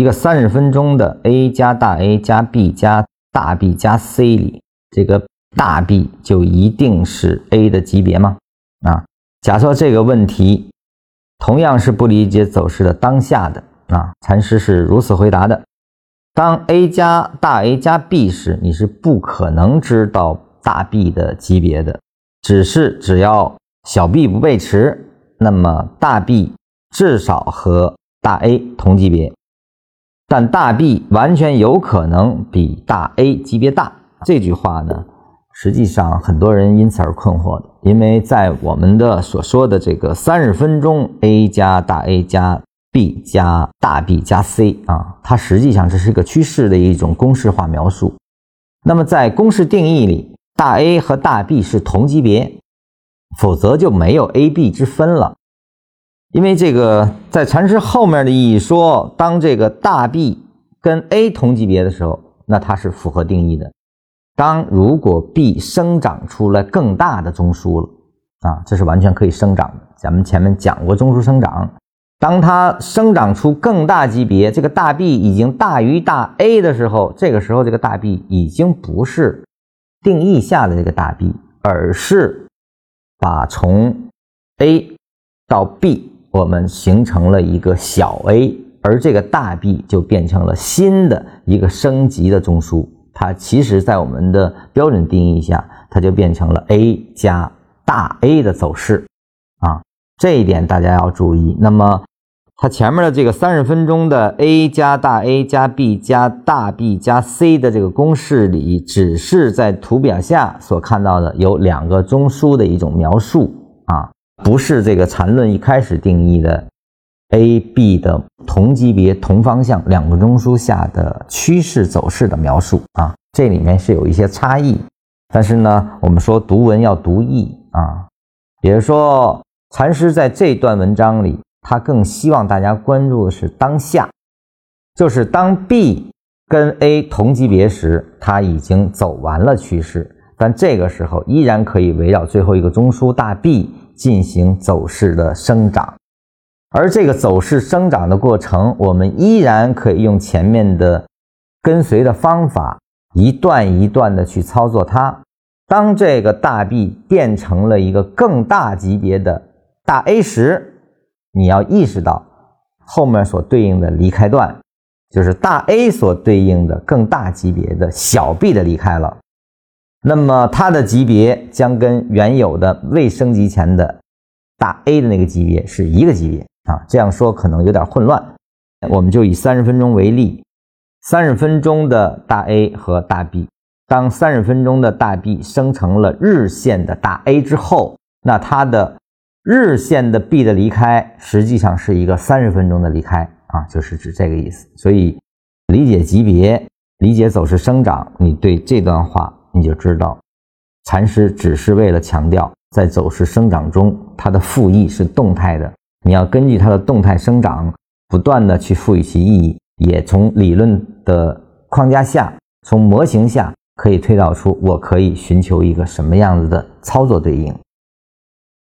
一个三十分钟的 A 加大 A 加 B 加大 B 加 C 里，这个大 B 就一定是 A 的级别吗？啊，假设这个问题同样是不理解走势的当下的啊，禅师是如此回答的：当 A 加大 A 加 B 时，你是不可能知道大 B 的级别的，只是只要小 b 不背驰，那么大 B 至少和大 A 同级别，但大 B 完全有可能比大 A 级别大。这句话呢，实际上很多人因此而困惑的，因为在我们的所说的这个三十分钟 A 加大 A 加 B 加大 B 加 C 啊，它实际上这是一个趋势的一种公式化描述。那么在公式定义里，大 A 和大 B 是同级别。否则就没有 A、B 之分了，因为这个在禅师后面的意义说，当这个大 B 跟 A 同级别的时候，那它是符合定义的。当如果 B 生长出来更大的中枢了啊，这是完全可以生长的。咱们前面讲过中枢生长，当它生长出更大级别，这个大 B 已经大于大 A 的时候，这个时候这个大 B 已经不是定义下的这个大 B，而是。把从 A 到 B，我们形成了一个小 a，而这个大 B 就变成了新的一个升级的中枢。它其实，在我们的标准定义下，它就变成了 A 加大 A 的走势啊。这一点大家要注意。那么。它前面的这个三十分钟的 A 加大 A 加 B 加大 B 加 C 的这个公式里，只是在图表下所看到的有两个中枢的一种描述，不是这个缠论一开始定义的 A、B 的同级别、同方向两个中枢下的趋势走势的描述啊，这里面是有一些差异。但是呢，我们说读文要读义啊，比如说禅师在这段文章里。他更希望大家关注的是当下，就是当 B 跟 A 同级别时，它已经走完了趋势，但这个时候依然可以围绕最后一个中枢大 B 进行走势的生长，而这个走势生长的过程，我们依然可以用前面的跟随的方法，一段一段的去操作它。当这个大 B 变成了一个更大级别的大 A 时，你要意识到后面所对应的离开段，就是大 A 所对应的更大级别的小 b 的离开了，那么它的级别将跟原有的未升级前的大 A 的那个级别是一个级别啊。这样说可能有点混乱，我们就以三十分钟为例，三十分钟的大 A 和大 B，当三十分钟的大 B 生成了日线的大 A 之后，那它的。日线的 B 的离开，实际上是一个三十分钟的离开啊，就是指这个意思。所以理解级别，理解走势生长，你对这段话你就知道，禅师只是为了强调，在走势生长中，它的复义是动态的，你要根据它的动态生长，不断的去赋予其意义，也从理论的框架下，从模型下可以推导出我可以寻求一个什么样子的操作对应。